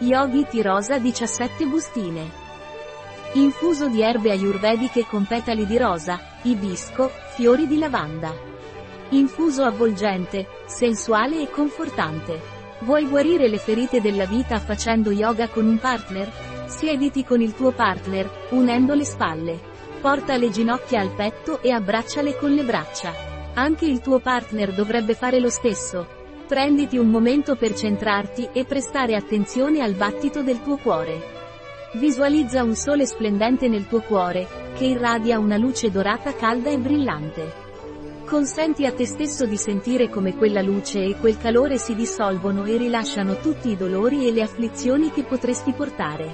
Yogi rosa 17 bustine. Infuso di erbe ayurvediche con petali di rosa, ibisco, fiori di lavanda. Infuso avvolgente, sensuale e confortante. Vuoi guarire le ferite della vita facendo yoga con un partner? Siediti con il tuo partner, unendo le spalle. Porta le ginocchia al petto e abbracciale con le braccia. Anche il tuo partner dovrebbe fare lo stesso. Prenditi un momento per centrarti e prestare attenzione al battito del tuo cuore. Visualizza un sole splendente nel tuo cuore, che irradia una luce dorata calda e brillante. Consenti a te stesso di sentire come quella luce e quel calore si dissolvono e rilasciano tutti i dolori e le afflizioni che potresti portare.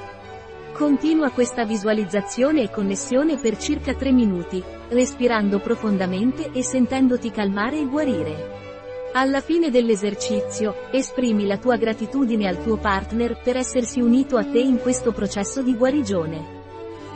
Continua questa visualizzazione e connessione per circa 3 minuti, respirando profondamente e sentendoti calmare e guarire. Alla fine dell'esercizio, esprimi la tua gratitudine al tuo partner per essersi unito a te in questo processo di guarigione.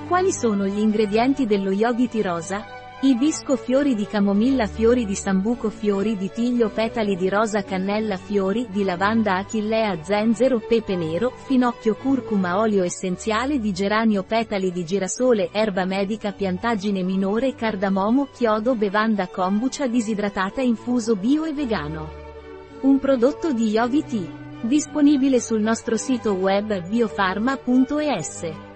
Quali sono gli ingredienti dello tea rosa? Ibisco fiori di camomilla fiori di sambuco fiori di tiglio petali di rosa cannella fiori di lavanda achillea zenzero pepe nero finocchio curcuma olio essenziale di geranio petali di girasole erba medica piantagine minore cardamomo chiodo bevanda kombucha disidratata infuso bio e vegano. Un prodotto di Yogi Tea. Disponibile sul nostro sito web biofarma.es.